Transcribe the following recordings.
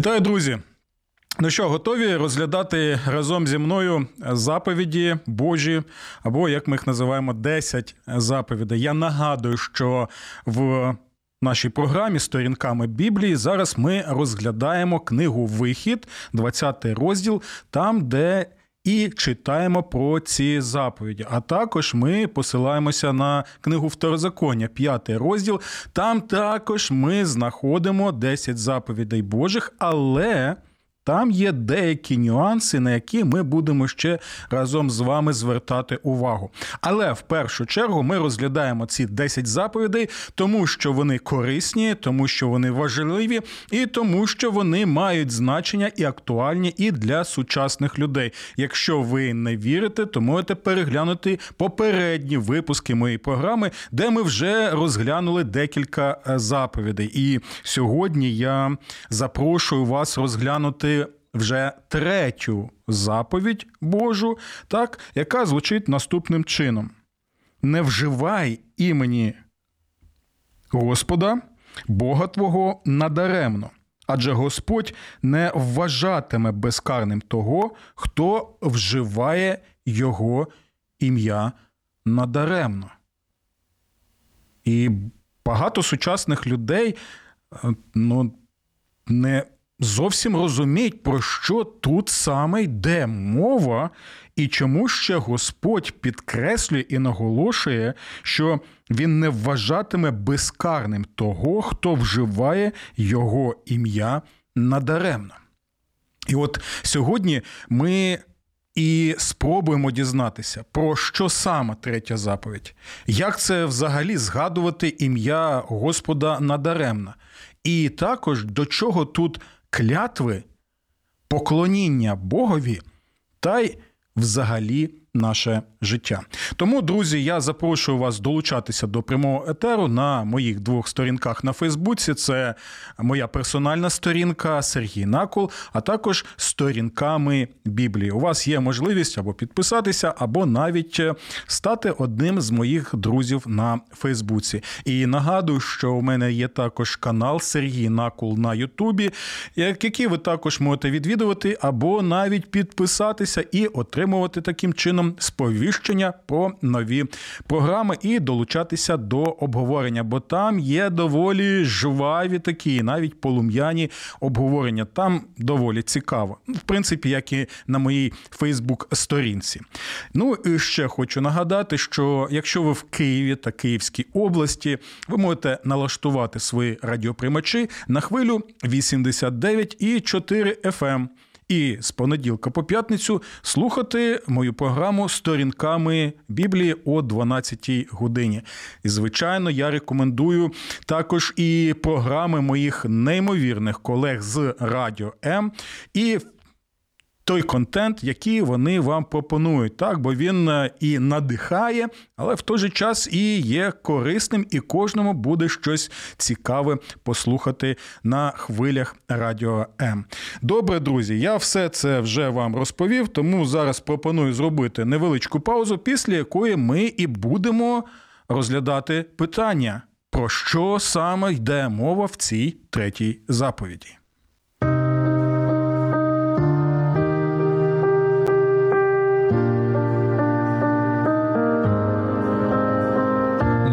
Вітаю, друзі! Ну що, готові розглядати разом зі мною заповіді Божі, або як ми їх називаємо, 10 заповідей. Я нагадую, що в нашій програмі сторінками Біблії зараз ми розглядаємо книгу Вихід, 20 розділ, там, де і читаємо про ці заповіді. А також ми посилаємося на книгу Второзаконня, п'ятий розділ. Там також ми знаходимо 10 заповідей Божих, але. Там є деякі нюанси, на які ми будемо ще разом з вами звертати увагу. Але в першу чергу ми розглядаємо ці 10 заповідей, тому що вони корисні, тому що вони важливі, і тому, що вони мають значення і актуальні і для сучасних людей. Якщо ви не вірите, то можете переглянути попередні випуски моєї програми, де ми вже розглянули декілька е, заповідей. І сьогодні я запрошую вас розглянути вже третю заповідь Божу, так, яка звучить наступним чином: не вживай імені Господа, Бога Твого надаремно. Адже Господь не вважатиме безкарним того, хто вживає Його ім'я надаремно. І багато сучасних людей е, ну, не зовсім розуміють, про що тут саме йде мова, і чому ще Господь підкреслює і наголошує, що він не вважатиме безкарним того, хто вживає його ім'я надаремно. І от сьогодні ми. І спробуємо дізнатися, про що саме третя заповідь, як це взагалі згадувати ім'я Господа надаремно, і також до чого тут клятви, поклоніння Богові та й взагалі наше життя. Тому, друзі, я запрошую вас долучатися до прямого етеру на моїх двох сторінках на Фейсбуці. Це моя персональна сторінка Сергій Накол, а також сторінками Біблії. У вас є можливість або підписатися, або навіть стати одним з моїх друзів на Фейсбуці. І нагадую, що у мене є також канал Сергій Накол на Ютубі, який ви також можете відвідувати, або навіть підписатися і отримувати таким чином чином сповіщення про нові програми і долучатися до обговорення, бо там є доволі жваві такі, навіть полум'яні обговорення. Там доволі цікаво. В принципі, як і на моїй Фейсбук-сторінці. Ну і ще хочу нагадати, що якщо ви в Києві та Київській області, ви можете налаштувати свої радіоприймачі на хвилю 89,4 FM і з понеділка по п'ятницю слухати мою програму сторінками Біблії о 12 годині. І, звичайно, я рекомендую також і програми моїх неймовірних колег з Радіо М. і той контент, який вони вам пропонують, так бо він е, і надихає, але в той же час і є корисним, і кожному буде щось цікаве послухати на хвилях радіо М. Добре, друзі, я все це вже вам розповів, тому зараз пропоную зробити невеличку паузу, після якої ми і будемо розглядати питання, про що саме йде мова в цій третій заповіді.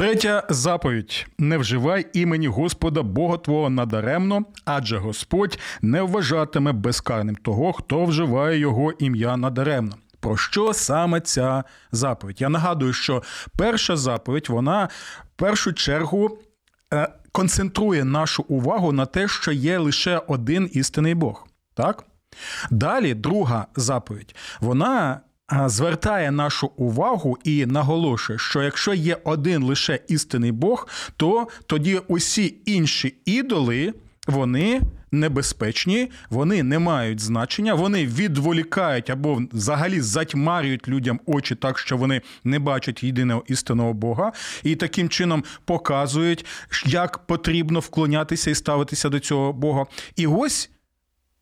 Третя заповідь: не вживай імені Господа Бога Твого надаремно, адже Господь не вважатиме безкарним того, хто вживає його ім'я надаремно. Про що саме ця заповідь? Я нагадую, що перша заповідь вона в першу чергу е, концентрує нашу увагу на те, що є лише один істинний Бог. Так? Далі, друга заповідь, вона звертає нашу увагу і наголошує, що якщо є один лише істинний Бог, то тоді усі інші ідоли вони небезпечні, вони не мають значення, вони відволікають або взагалі затьмарюють людям очі так, що вони не бачать єдиного істинного Бога, і таким чином показують, як потрібно вклонятися і ставитися до цього Бога. І ось.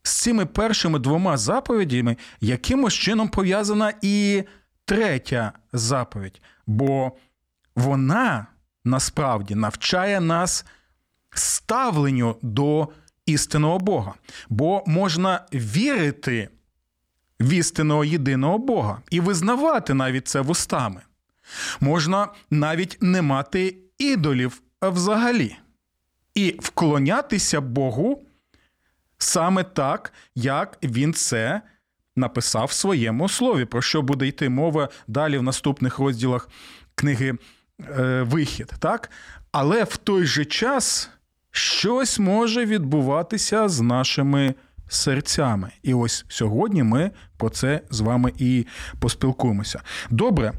З цими першими двома заповідями якимось чином пов'язана і третя заповідь, бо вона насправді навчає нас ставленню до істинного Бога. Бо можна вірити в істинного єдиного Бога і визнавати навіть це вустами. Можна навіть не мати ідолів взагалі, і вклонятися Богу саме так, як він це написав в своєму слові, про що буде йти мова далі в наступних розділах книги е, Вихід. Так? Але в той же час щось може відбуватися з нашими серцями. І ось сьогодні ми про це з вами і поспілкуємося. Добре.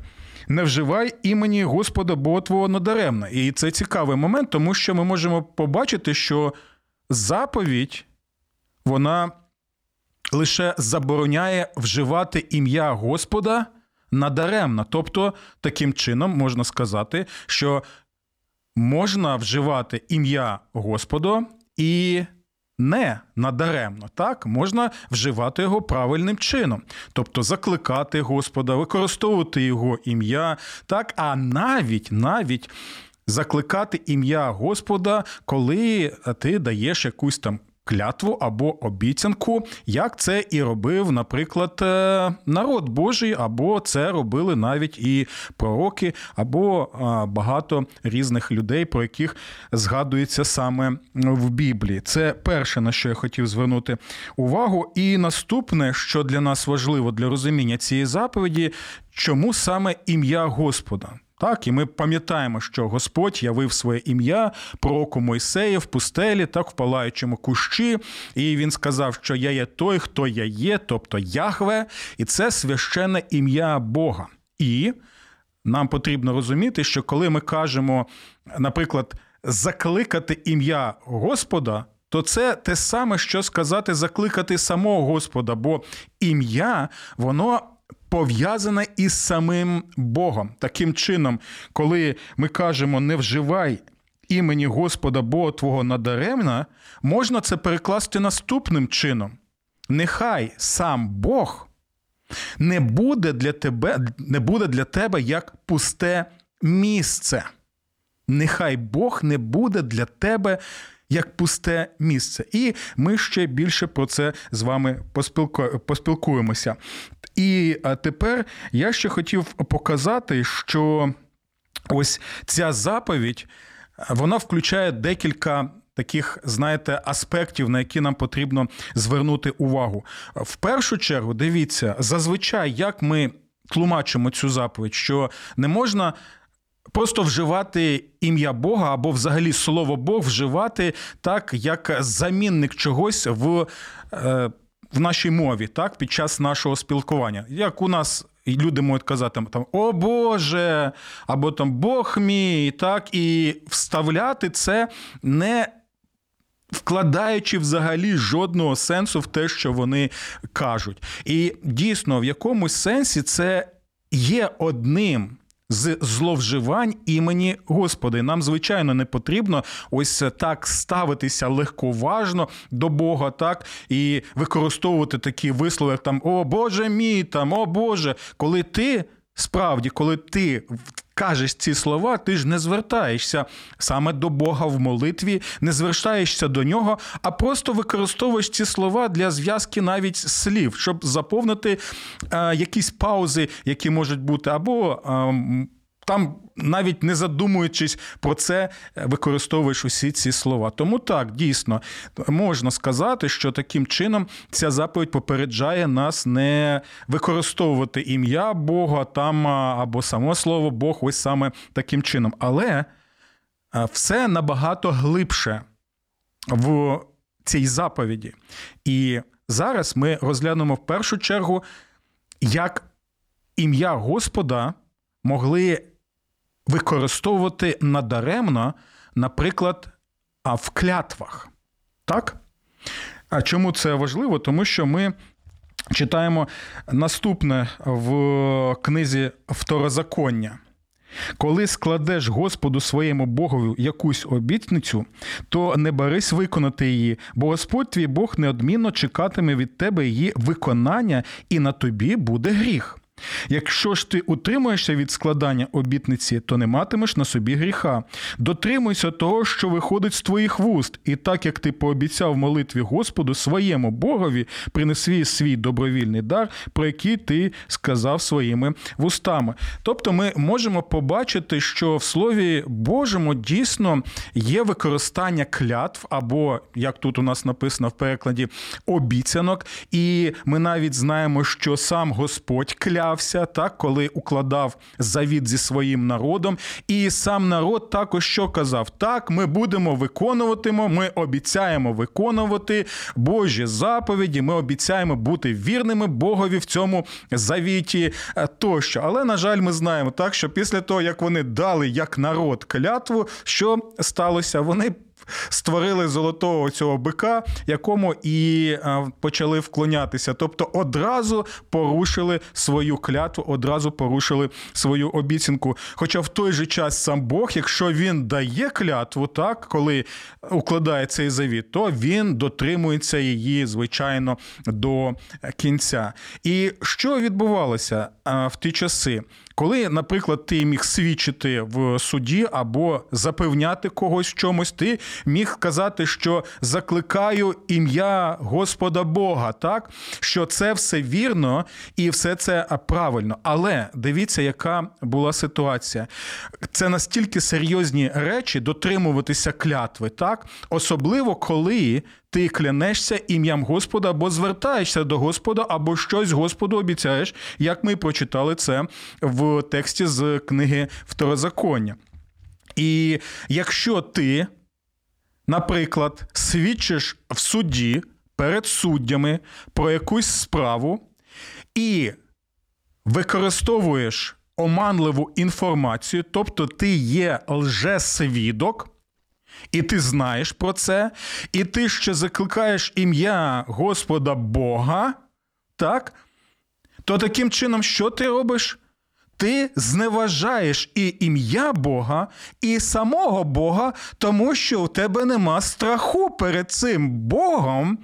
Не вживай імені Господа Бога Твого надаремно. І це цікавий момент, тому що ми можемо побачити, що заповідь вона лише забороняє вживати ім'я Господа надаремно. Тобто, таким чином можна сказати, що можна вживати ім'я Господа і не надаремно, так можна вживати його правильним чином, тобто закликати Господа, використовувати його ім'я, так, а навіть навіть закликати ім'я Господа, коли ти даєш якусь там клятву або обіцянку, як це і робив, наприклад, е, народ Божий, або це робили навіть і пророки, або багато різних людей, про яких згадується саме в Біблії. Це перше, на що я хотів звернути увагу. І наступне, що для нас важливо для розуміння цієї заповіді, чому саме ім'я Господа. Так, і ми пам'ятаємо, що Господь явив своє ім'я пророку Мойсея в пустелі, так в палаючому кущі, і він сказав, що я є той, хто я є, тобто Яхве, і це священне ім'я Бога. І нам потрібно розуміти, що коли ми кажемо, наприклад, закликати ім'я Господа. То це те саме, що сказати закликати самого Господа, бо ім'я, воно пов'язане із самим Богом. Таким чином, коли ми кажемо не вживай імені Господа Бога Твого надаремно, можна це перекласти наступним чином. Нехай сам Бог не буде для тебе, не буде для тебе як пусте місце. Нехай Бог не буде для тебе як пусте місце. І ми ще більше про це з вами поспілкуємося. І тепер я ще хотів показати, що ось ця заповідь вона включає декілька. Таких, знаєте, аспектів, на які нам потрібно звернути увагу. В першу чергу, дивіться, зазвичай, як ми тлумачимо цю заповідь, що не можна просто вживати ім'я Бога або взагалі слово Бог вживати так, як замінник чогось в. Е, в нашій мові, так, під час нашого спілкування. Як у нас люди можуть казати там О Боже, або там Бог мій, так, і вставляти це не. Вкладаючи взагалі жодного сенсу в те, що вони кажуть. І дійсно, в якомусь сенсі це є одним з зловживань імені Господи. Нам, звичайно, не потрібно ось так ставитися легковажно до Бога, так і використовувати такі вислови, як там О Боже мій, там, о Боже, коли ти. Справді, коли ти кажеш ці слова, ти ж не звертаєшся саме до Бога в молитві, не звертаєшся до нього, а просто використовуєш ці слова для зв'язки навіть слів, щоб заповнити е, якісь паузи, які можуть бути, або. Е, там навіть не задумуючись про це, використовуєш усі ці слова. Тому так, дійсно, можна сказати, що таким чином ця заповідь попереджає нас не використовувати ім'я Бога там або само слово Бог, ось саме таким чином. Але все набагато глибше в цій заповіді. І зараз ми розглянемо в першу чергу, як ім'я Господа могли використовувати надаремно, наприклад, в клятвах. Так? А чому це важливо? Тому що ми читаємо наступне в книзі Второзаконня. Коли складеш Господу своєму Богові якусь обітницю, то не барись виконати її, бо Господь твій Бог неодмінно чекатиме від тебе її виконання, і на тобі буде гріх. Якщо ж ти утримуєшся від складання обітниці, то не матимеш на собі гріха. Дотримуйся того, що виходить з твоїх вуст, і так як ти пообіцяв молитві Господу своєму Богові, принеси свій добровільний дар, про який ти сказав своїми вустами. Тобто, ми можемо побачити, що в Слові Божому дійсно є використання клятв, або як тут у нас написано в перекладі обіцянок, і ми навіть знаємо, що сам Господь кляв клявся, так, коли укладав завіт зі своїм народом. І сам народ також що казав: так, ми будемо виконувати, ми обіцяємо виконувати Божі заповіді, ми обіцяємо бути вірними Богові в цьому завіті е, тощо. Але, на жаль, ми знаємо так, що після того, як вони дали як народ клятву, що сталося? Вони створили золотого цього бика, якому і е, почали вклонятися. Тобто одразу порушили свою клятву, одразу порушили свою обіцянку. Хоча в той же час сам Бог, якщо він дає клятву, так коли укладає цей завіт, то він дотримується її, звичайно, до кінця. І що відбувалося е, в ті часи? Коли, наприклад, ти міг свідчити в суді або запевняти когось в чомусь, ти міг казати, що закликаю ім'я Господа Бога, так що це все вірно і все це правильно. Але дивіться, яка була ситуація. Це настільки серйозні речі дотримуватися клятви, так особливо коли ти клянешся ім'ям Господа або звертаєшся до Господа, або щось Господу обіцяєш, як ми прочитали це в тексті з книги Второзаконня. І якщо ти, наприклад, свідчиш в суді перед суддями про якусь справу і використовуєш оманливу інформацію, тобто ти є лжесвідок, і ти знаєш про це, і ти ще закликаєш ім'я Господа Бога, так? То таким чином, що ти робиш? Ти зневажаєш і ім'я Бога, і самого Бога, тому що у тебе нема страху перед цим Богом,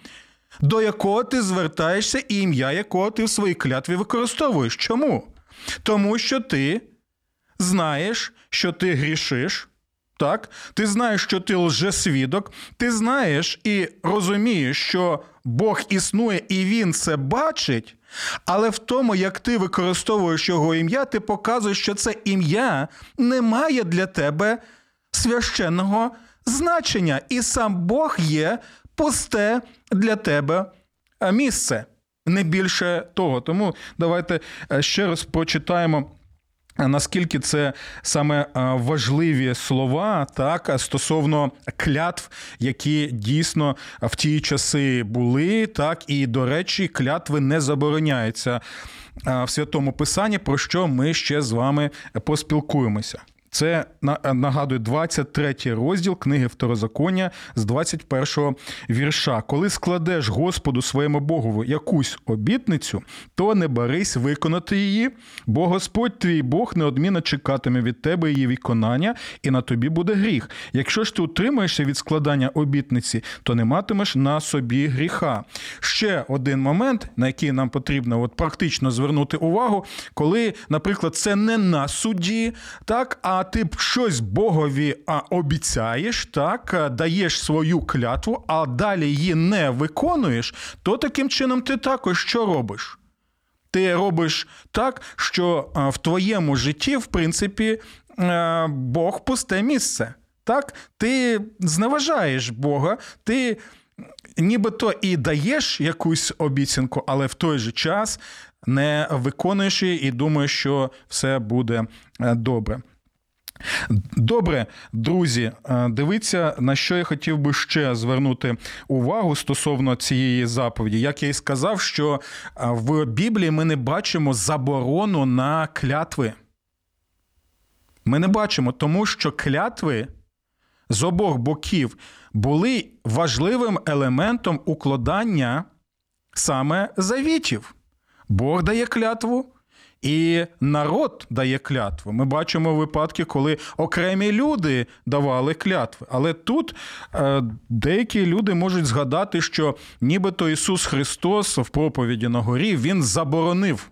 до якого ти звертаєшся, і ім'я якого ти в своїй клятві використовуєш. Чому? Тому що ти знаєш, що ти грішиш. Так, ти знаєш, що ти лжесвідок, ти знаєш і розумієш, що Бог існує і Він це бачить, але в тому, як ти використовуєш його ім'я, ти показуєш, що це ім'я не має для тебе священного значення, і сам Бог є пусте для тебе місце. Не більше того. Тому давайте е, ще раз прочитаємо. Наскільки це саме е, важливі слова, так стосовно клятв, які дійсно в ті часи були, так і до речі, клятви не забороняються е, в святому писанні, про що ми ще з вами поспілкуємося. Це нагадую 23 розділ книги Второзаконня з 21 вірша. Коли складеш Господу своєму Богову якусь обітницю, то не барись виконати її, бо Господь твій Бог неодмінно чекатиме від тебе її виконання, і на тобі буде гріх. Якщо ж ти утримаєшся від складання обітниці, то не матимеш на собі гріха. Ще один момент, на який нам потрібно от практично звернути увагу, коли, наприклад, це не на суді, так а ти щось Богові обіцяєш, так, даєш свою клятву, а далі її не виконуєш, то таким чином ти також що робиш? ти робиш так, що в твоєму житті, в принципі, Бог пусте місце. Так, ти зневажаєш Бога, ти нібито і даєш якусь обіцянку, але в той же час не виконуєш її і думаєш, що все буде е, добре. Добре, друзі, е, дивіться, на що я хотів би ще звернути увагу стосовно цієї заповіді. Як я і сказав, що е, в Біблії ми не бачимо заборону на клятви. Ми не бачимо, тому що клятви з обох боків були важливим елементом укладання саме завітів. Бог дає клятву, і народ дає клятву. Ми бачимо випадки, коли окремі люди давали клятви. Але тут е, деякі люди можуть згадати, що нібито Ісус Христос в проповіді на горі Він заборонив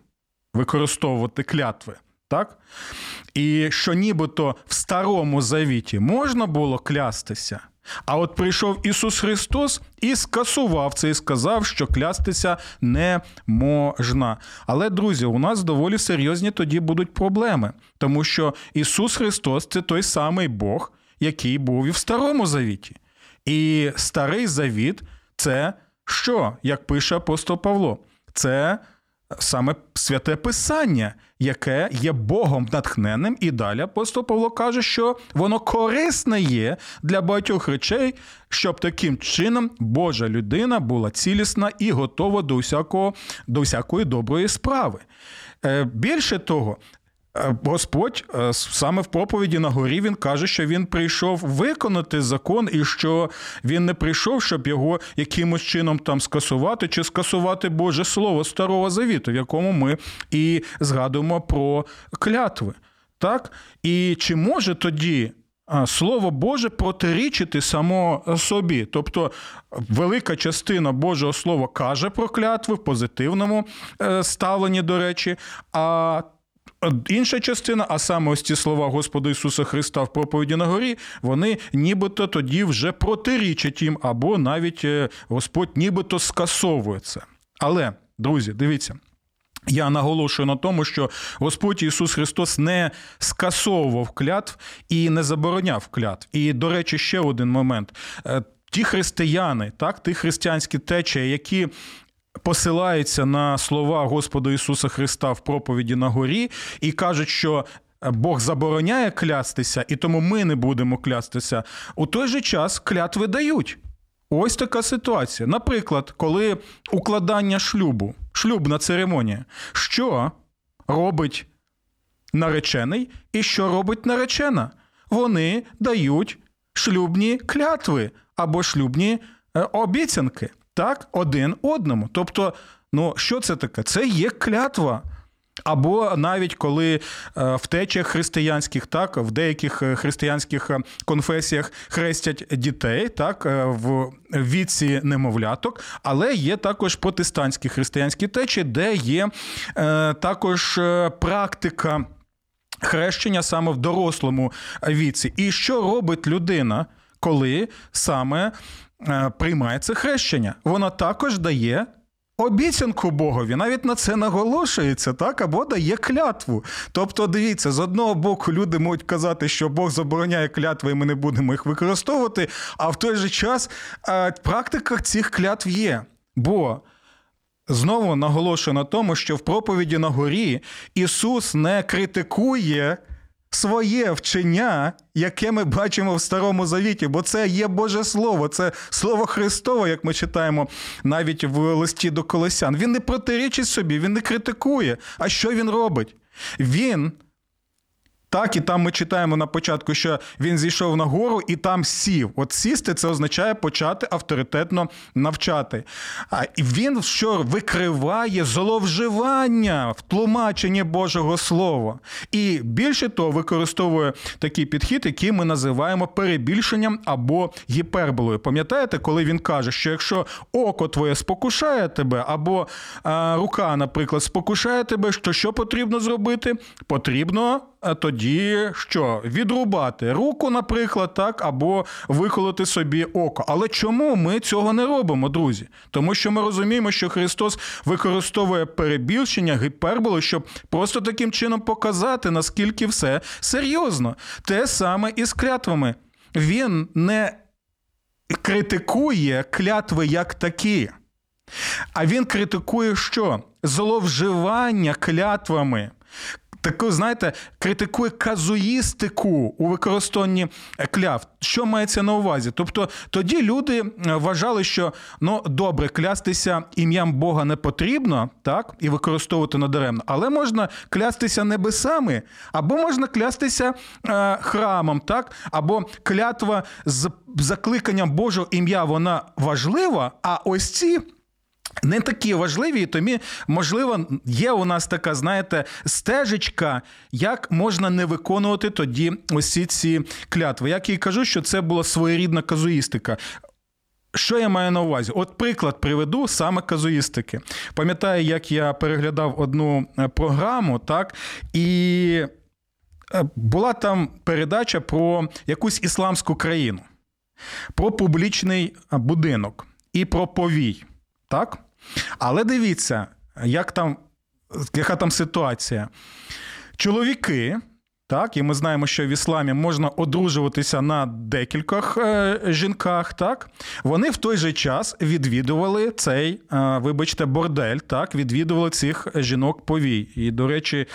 використовувати клятви. Так? І що нібито в Старому Завіті можна було клястися. А от прийшов Ісус Христос і скасував це і сказав, що клястися не можна. Але, друзі, у нас доволі серйозні тоді будуть проблеми, тому що Ісус Христос це той самий Бог, який був і в Старому Завіті. І Старий Завіт це що, як пише апостол Павло? Це саме святе Писання, яке є Богом натхненним, і далі апостол Павло каже, що воно корисне є для багатьох речей, щоб таким чином Божа людина була цілісна і готова до всякого, до всякої доброї справи. Е, більше того, Господь е, саме в проповіді на горі він каже, що він прийшов виконати закон, і що він не прийшов, щоб його якимось чином там скасувати чи скасувати Боже Слово Старого Завіту, в якому ми і згадуємо про клятви. Так? І чи може тоді Слово Боже протирічити само собі. Тобто велика частина Божого Слова каже про клятви в позитивному е, ставленні, до речі, а Інша частина, а саме ось ці слова Господа Ісуса Христа в проповіді на горі, вони нібито тоді вже протирічать їм, або навіть е, Господь нібито скасовує це. Але, друзі, дивіться. Я наголошую на тому, що Господь Ісус Христос не скасовував клятв і не забороняв клятв. І, до речі, ще один момент. Е, ті християни, так, ті християнські течії, які посилаються на слова Господа Ісуса Христа в проповіді на горі і кажуть, що. Бог забороняє клястися, і тому ми не будемо клястися. У той же час клятви дають. Ось така ситуація. Наприклад, коли укладання шлюбу, шлюбна церемонія, що робить наречений і що робить наречена? Вони дають шлюбні клятви або шлюбні е, обіцянки так, один одному. Тобто, ну що це таке? Це є клятва. Або навіть коли е, в течах християнських, так, в деяких е, християнських е, конфесіях хрестять дітей, так, в віці немовляток, але є також протестантські християнські течі, де є також практика хрещення саме в дорослому віці. І що робить людина, коли саме приймає це хрещення. Воно також дає. Обіцянку Богові навіть на це наголошується, так, або дає клятву. Тобто, дивіться, з одного боку, люди можуть казати, що Бог забороняє клятви, і ми не будемо їх використовувати, а в той же час е, практика цих клятв є. Бо знову наголошую на тому, що в проповіді на горі Ісус не критикує своє вчення, яке ми бачимо в Старому Завіті, бо це є Боже Слово, це Слово Христове, як ми читаємо навіть в листі до Колесян. Він не протирічить собі, він не критикує. А що він робить? Він так, і там ми читаємо на початку, що він зійшов на гору і там сів. От сісти це означає почати авторитетно навчати. А він що викриває зловживання в тлумаченні Божого Слова. І більше того, використовує такий підхід, який ми називаємо перебільшенням або гіперболою. Пам'ятаєте, коли він каже, що якщо око твоє спокушає тебе, або а, рука, наприклад, спокушає тебе, то що потрібно зробити? Потрібно тоді тоді що? Відрубати руку, наприклад, так, або виколоти собі око. Але чому ми цього не робимо, друзі? Тому що ми розуміємо, що Христос використовує перебільшення, гіперболу, щоб просто таким чином показати, наскільки все серйозно. Те саме і з клятвами. Він не критикує клятви як такі. А він критикує що? Зловживання клятвами. Таку, знаєте, критикує казуїстику у використанні кляв. Що мається на увазі? Тобто тоді люди вважали, що ну добре, клястися ім'ям Бога не потрібно, так, і використовувати надаремно, але можна клястися небесами, або можна клястися е, храмом, так, або клятва з закликанням Божого ім'я, вона важлива, а ось ці. Не такі важливі, і тому, можливо, є у нас така, знаєте, стежечка, як можна не виконувати тоді усі ці клятви. Як і кажу, що це була своєрідна казуїстика. Що я маю на увазі? От приклад приведу саме казуїстики. Пам'ятаю, як я переглядав одну е, програму, так, і е, була там передача про якусь ісламську країну, про публічний будинок і про повій. Так? Але дивіться, як там, яка там ситуація. Чоловіки, так, і ми знаємо, що в ісламі можна одружуватися на декількох е, жінках, так, вони в той же час відвідували цей, е, вибачте, бордель, так, відвідували цих жінок повій. І, до речі,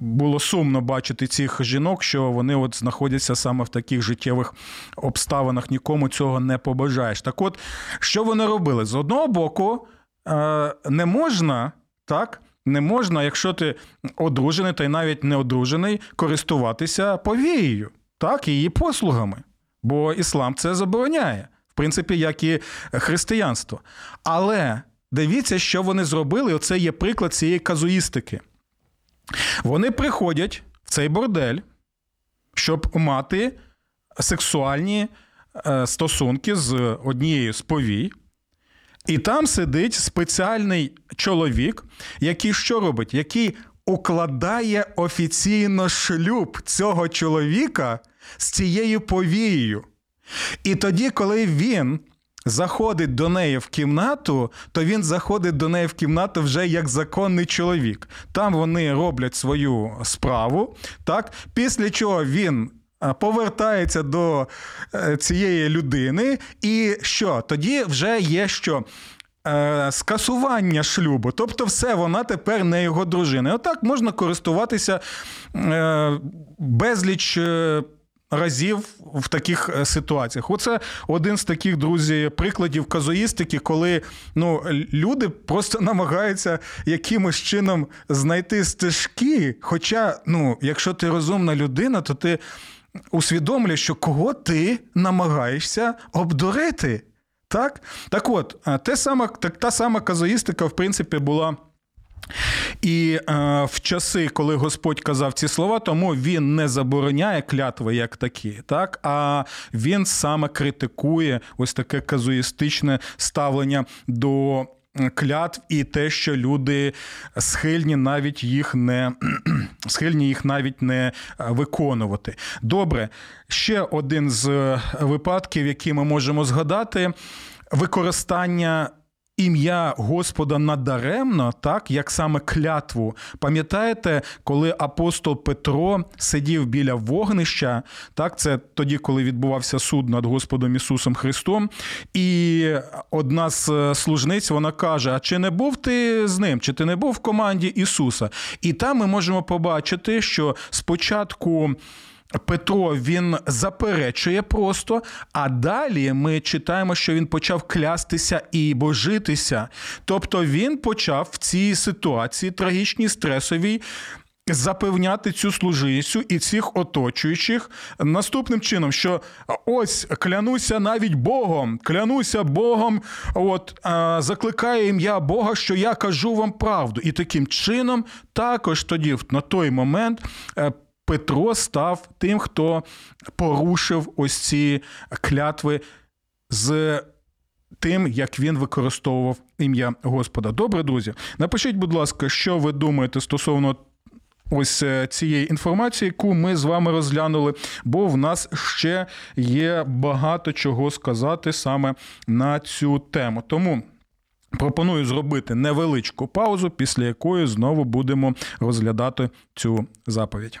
було сумно бачити цих жінок, що вони от знаходяться саме в таких життєвих обставинах, нікому цього не побажаєш. Так от, що вони робили? З одного боку, е, не можна, так не можна, якщо ти одружений та й навіть не одружений, користуватися повією, так, і її послугами. Бо іслам це забороняє, в принципі, як і християнство. Але дивіться, що вони зробили. Оце є приклад цієї казуїстики. Вони приходять в цей бордель, щоб мати сексуальні е, стосунки з однією з повій. І там сидить спеціальний чоловік, який що робить? Який укладає офіційно шлюб цього чоловіка з цією повією. І тоді, коли він заходить до неї в кімнату, то він заходить до неї в кімнату вже як законний чоловік. Там вони роблять свою справу, так? після чого він повертається до е, цієї людини, і що? Тоді вже є що? Е, скасування шлюбу, тобто, все, вона тепер не його дружина. І Отак можна користуватися е, безліч разів в таких ситуаціях. Оце один з таких друзі прикладів казуїстики, коли ну, люди просто намагаються якимось чином знайти стежки. Хоча, ну, якщо ти розумна людина, то ти усвідомлює, що кого ти намагаєшся обдурити. Так Так от, е, те саме, так, та сама казуїстика, в принципі, була. І е, в часи, коли Господь казав ці слова, тому він не забороняє клятви як такі, так а він саме критикує ось таке казуїстичне ставлення до клятв і те, що люди схильні навіть їх не схильні їх навіть не е, виконувати. Добре, ще один з е, випадків, які ми можемо згадати, використання ім'я Господа надаремно, так як саме клятву. Пам'ятаєте, коли апостол Петро сидів біля вогнища, так це тоді, коли відбувався суд над Господом Ісусом Христом, і одна з служниць вона каже: А чи не був ти з ним? Чи ти не був в команді Ісуса? І там ми можемо побачити, що спочатку. Петро він заперечує просто, а далі ми читаємо, що він почав клястися і божитися. Тобто він почав в цій ситуації трагічній, стресовій. Запевняти цю служицю і цих оточуючих наступним чином, що ось клянуся навіть Богом, клянуся Богом, от закликає ім'я Бога, що я кажу вам правду. І таким чином, також тоді, на той момент, е, Петро став тим, хто порушив ось ці клятви з тим, як він використовував ім'я Господа. Добре, друзі, напишіть, будь ласка, що ви думаєте стосовно ось е, цієї інформації, яку ми з вами розглянули, бо в нас ще є багато чого сказати саме на цю тему. Тому. Пропоную зробити невеличку паузу, після якої знову будемо розглядати цю заповідь.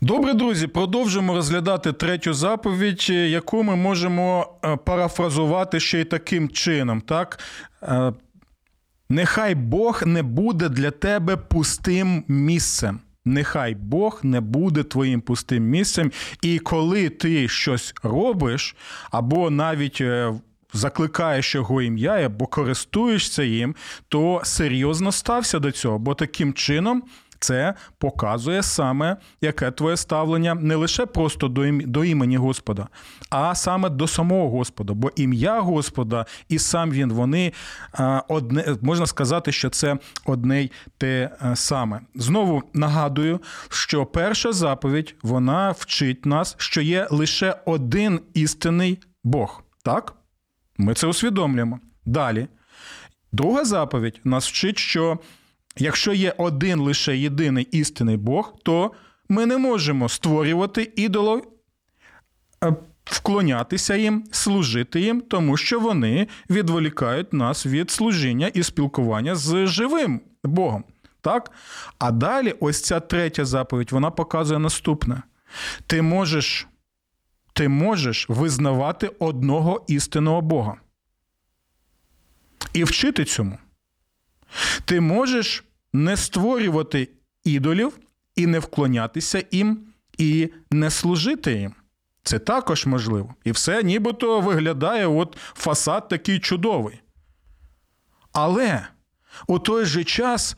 Добре, друзі, продовжимо розглядати третю заповідь, яку ми можемо е, парафразувати ще й таким чином. Так? Е, Нехай Бог не буде для тебе пустим місцем. Нехай Бог не буде твоїм пустим місцем. І коли ти щось робиш, або навіть е, закликаєш його ім'я, або користуєшся їм, то серйозно стався до цього, бо таким чином. Це показує саме, яке твоє ставлення не лише просто до ім... до імені Господа, а саме до самого Господа. Бо ім'я Господа і сам він, вони одне можна сказати, що це одне й те саме. Знову нагадую, що перша заповідь вона вчить нас, що є лише один істинний Бог. Так? Ми це усвідомлюємо. Далі. Друга заповідь нас вчить, що якщо є один лише єдиний істинний Бог, то ми не можемо створювати ідолів, е, вклонятися їм, служити їм, тому що вони відволікають нас від служіння і спілкування з живим Богом. Так? А далі, ось ця третя заповідь, вона показує наступне: ти можеш, ти можеш визнавати одного істинного Бога. І вчити цьому. Ти можеш не створювати ідолів і не вклонятися їм, і не служити їм. Це також можливо. І все нібито виглядає от фасад такий чудовий. Але у той же час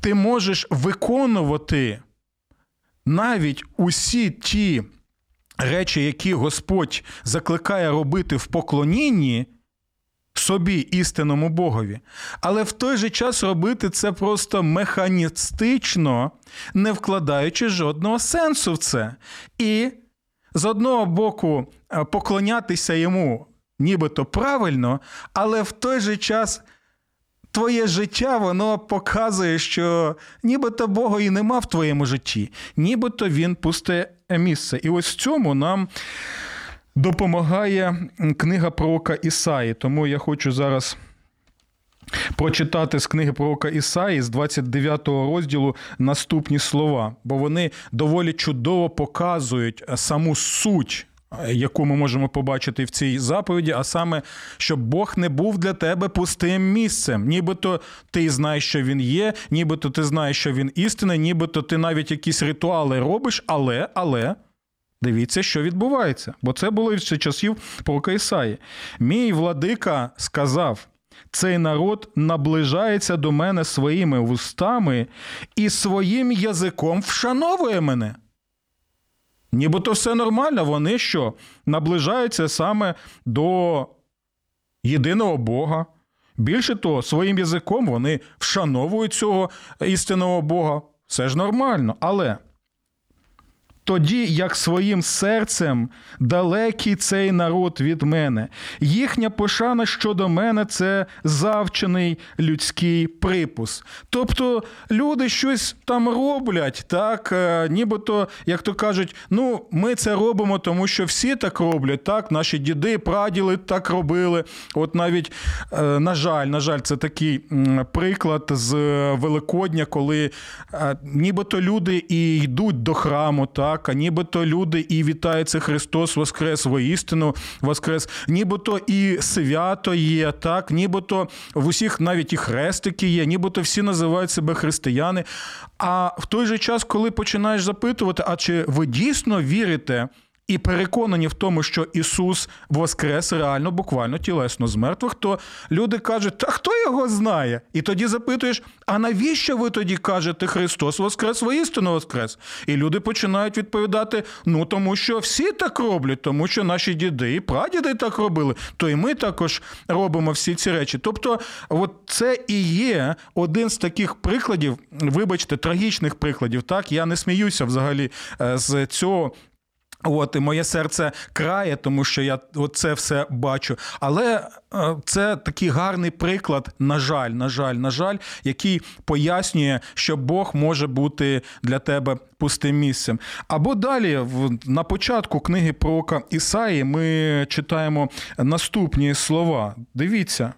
ти можеш виконувати навіть усі ті речі, які Господь закликає робити в поклонінні собі істинному Богові, але в той же час робити це просто механістично, не вкладаючи жодного сенсу в це. І з одного боку е, поклонятися йому нібито правильно, але в той же час. Твоє життя воно показує, що нібито Бога і нема в твоєму житті, нібито він пусте місце. І ось в цьому нам допомагає книга пророка Ісаї. Тому я хочу зараз. Прочитати з книги пророка Ісаї з 29 розділу наступні слова, бо вони доволі чудово показують саму суть, яку ми можемо побачити в цій заповіді, а саме, щоб Бог не був для тебе пустим місцем. Нібито ти знаєш, що він є, нібито ти знаєш, що він істинний, нібито ти навіть якісь ритуали робиш, але, але. Дивіться, що відбувається, бо це було з часів пророка Ісаї. Мій владика сказав: цей народ наближається до мене своїми вустами і своїм язиком вшановує мене. Нібито все нормально, вони що наближаються саме до єдиного Бога. Більше того, своїм язиком вони вшановують цього істинного Бога. Все ж нормально. Але тоді як своїм серцем далекий цей народ від мене. Їхня пошана щодо мене це завчений людський припус. Тобто люди щось там роблять, так, е, нібито, як то кажуть, ну, ми це робимо, тому що всі так роблять, так, наші діди, праділи так робили. От навіть, е, на жаль, на жаль, це такий приклад з Великодня, коли е, нібито люди і йдуть до храму. так, так, а нібито люди і вітається Христос Воскрес, воістину Воскрес, нібито і свято є, так, нібито в усіх навіть і хрестики є, нібито всі називають себе християни. А в той же час, коли починаєш запитувати, а чи ви дійсно вірите? І переконані в тому, що Ісус воскрес реально, буквально тілесно з мертвих, то люди кажуть, та хто його знає? І тоді запитуєш, а навіщо ви тоді кажете Христос Воскрес, воістину Воскрес? І люди починають відповідати: ну тому що всі так роблять, тому що наші діди і прадіди так робили, то і ми також робимо всі ці речі. Тобто, от це і є один з таких прикладів, вибачте, трагічних прикладів. Так, я не сміюся взагалі е, з цього. От і моє серце крає, тому що я це все бачу. Але е, це такий гарний приклад, на жаль, на жаль, на жаль, який пояснює, що Бог може бути для тебе пустим місцем. Або далі, на початку книги пророка Ісаї, ми читаємо наступні слова. Дивіться.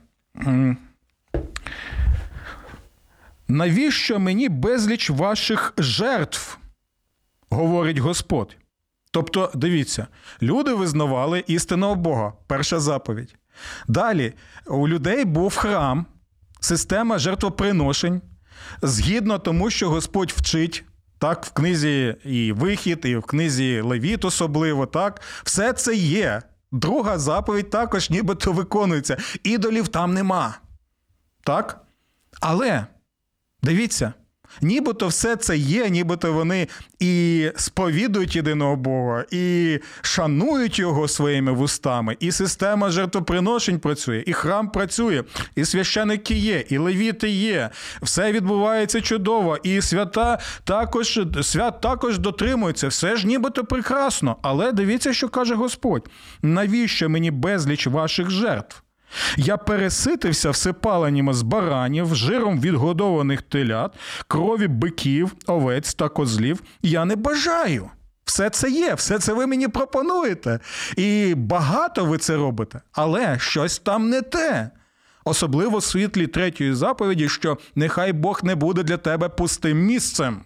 Навіщо мені безліч ваших жертв? говорить Господь. Тобто, дивіться, люди визнавали істинного Бога, перша заповідь. Далі у людей був храм, система жертвоприношень, згідно тому, що Господь вчить. Так, в книзі і вихід, і в книзі Левіт особливо, так, все це є. Друга заповідь також нібито виконується. Ідолів там нема. Так? Але дивіться, Нібито все це є, нібито вони і сповідують єдиного Бога, і шанують його своїми вустами, і система жертвоприношень працює, і храм працює, і священики є, і левіти є. Все відбувається чудово, і свята також свят також дотримуються. Все ж нібито прекрасно. Але дивіться, що каже Господь: навіщо мені безліч ваших жертв? Я переситився всепаленнями з баранів, жиром відгодованих телят, крові биків, овець та козлів. Я не бажаю. Все це є, все це ви мені пропонуєте. І багато ви це робите, але щось там не те. Особливо в світлі третьої заповіді, що нехай Бог не буде для тебе пустим місцем.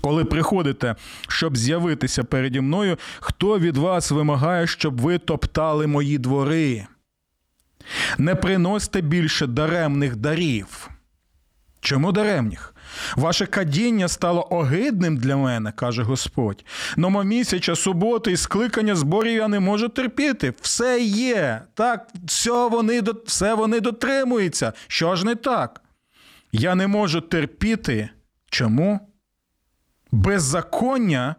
Коли приходите, щоб з'явитися переді мною, хто від вас вимагає, щоб ви топтали мої двори? Не приносьте більше даремних дарів. Чому даремних? Ваше кадіння стало огидним для мене, каже Господь. Номомісяча, суботи і скликання зборів я не можу терпіти. Все є. Так, все вони все вони дотримуються. Що ж не так? Я не можу терпіти. Чому? Беззаконня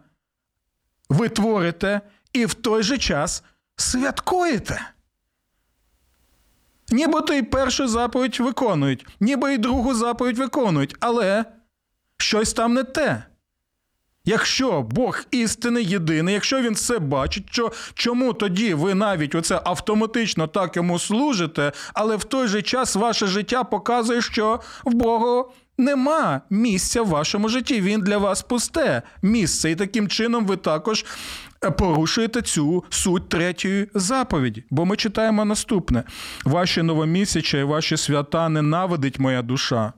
ви творите і в той же час святкуєте. Нібито і першу заповідь виконують, ніби і другу заповідь виконують, але щось там не те. Якщо Бог істини єдиний, якщо він все бачить, що чому тоді ви навіть оце автоматично так йому служите, але в той же час ваше життя показує, що в Богу нема місця в вашому житті. Він для вас пусте місце. І таким чином ви також порушуєте цю суть третьої заповіді. Бо ми читаємо наступне: ваші новомісяча і ваші свята ненавидить моя душа.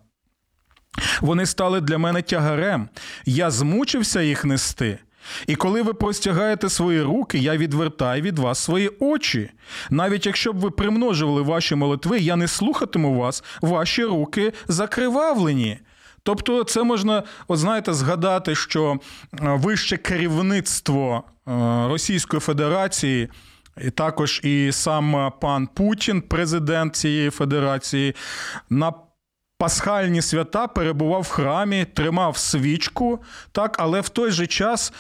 Вони стали для мене тягарем, я змучився їх нести. І коли ви простягаєте свої руки, я відвертаю від вас свої очі. Навіть якщо б ви примножували ваші молитви, я не слухатиму вас, ваші руки закривавлені. Тобто, це можна, от знаєте, згадати, що вище керівництво Російської Федерації. І також і сам пан Путін, президент цієї федерації, на пасхальні свята перебував в храмі, тримав свічку, так, але в той же час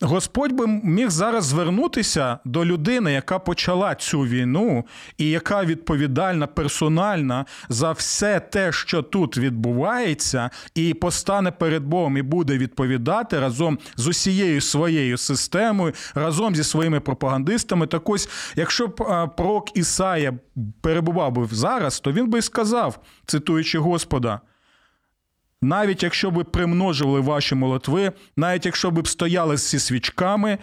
Господь би міг зараз звернутися до людини, яка почала цю війну, і яка відповідальна персональна за все те, що тут відбувається, і постане перед Богом і буде відповідати разом з усією своєю системою, разом зі своїми пропагандистами. Так ось, якщо б пророк Ісая перебував би зараз, то він би й сказав, цитуючи Господа навіть якщо ви примножували ваші молитви, навіть якщо ви б стояли зі свічками,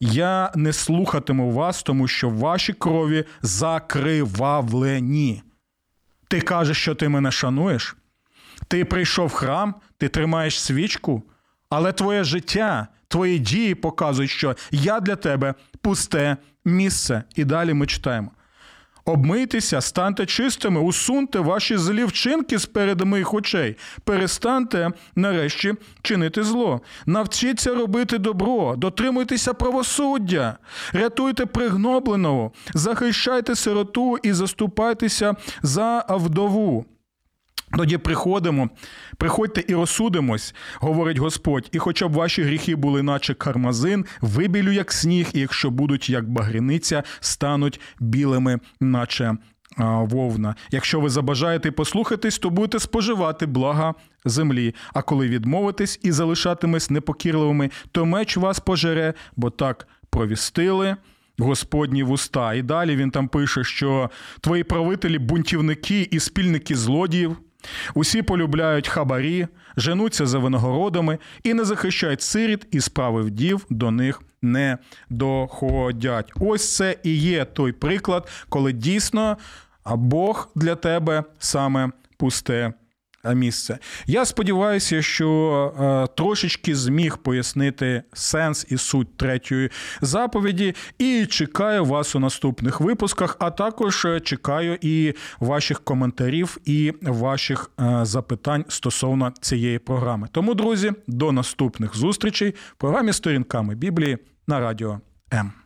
я не слухатиму вас, тому що ваші крові закривавлені. Ти кажеш, що ти мене шануєш? Ти прийшов в храм, ти тримаєш свічку, але твоє життя, твої дії показують, що я для тебе пусте місце. І далі ми читаємо. Обмийтеся, станьте чистими, усуньте ваші злі вчинки з моїх очей. Перестаньте нарешті чинити зло. Навчіться робити добро, дотримуйтеся правосуддя, рятуйте пригнобленого, захищайте сироту і заступайтеся за вдову. Тоді приходимо, приходьте і розсудимось, говорить Господь, і хоча б ваші гріхи були, наче кармазин, вибілю, як сніг, і якщо будуть як багряниця, стануть білими, наче вовна. Якщо ви забажаєте послухатись, то будете споживати блага землі. А коли відмовитесь і залишатимесь непокірливими, то меч вас пожере, бо так провістили. Господні вуста. І далі він там пише, що твої правителі бунтівники і спільники злодіїв. Усі полюбляють хабарі, женуться за винагородами і не захищають сиріт, і справи вдів до них не доходять. Ось це і є той приклад, коли дійсно Бог для тебе саме пусте місце. Я сподіваюся, що е, трошечки зміг пояснити сенс і суть третьої заповіді, і чекаю вас у наступних випусках, а також е, чекаю і ваших коментарів і ваших е, запитань стосовно цієї програми. Тому, друзі, до наступних зустрічей в програмі Сторінками Біблії на радіо М.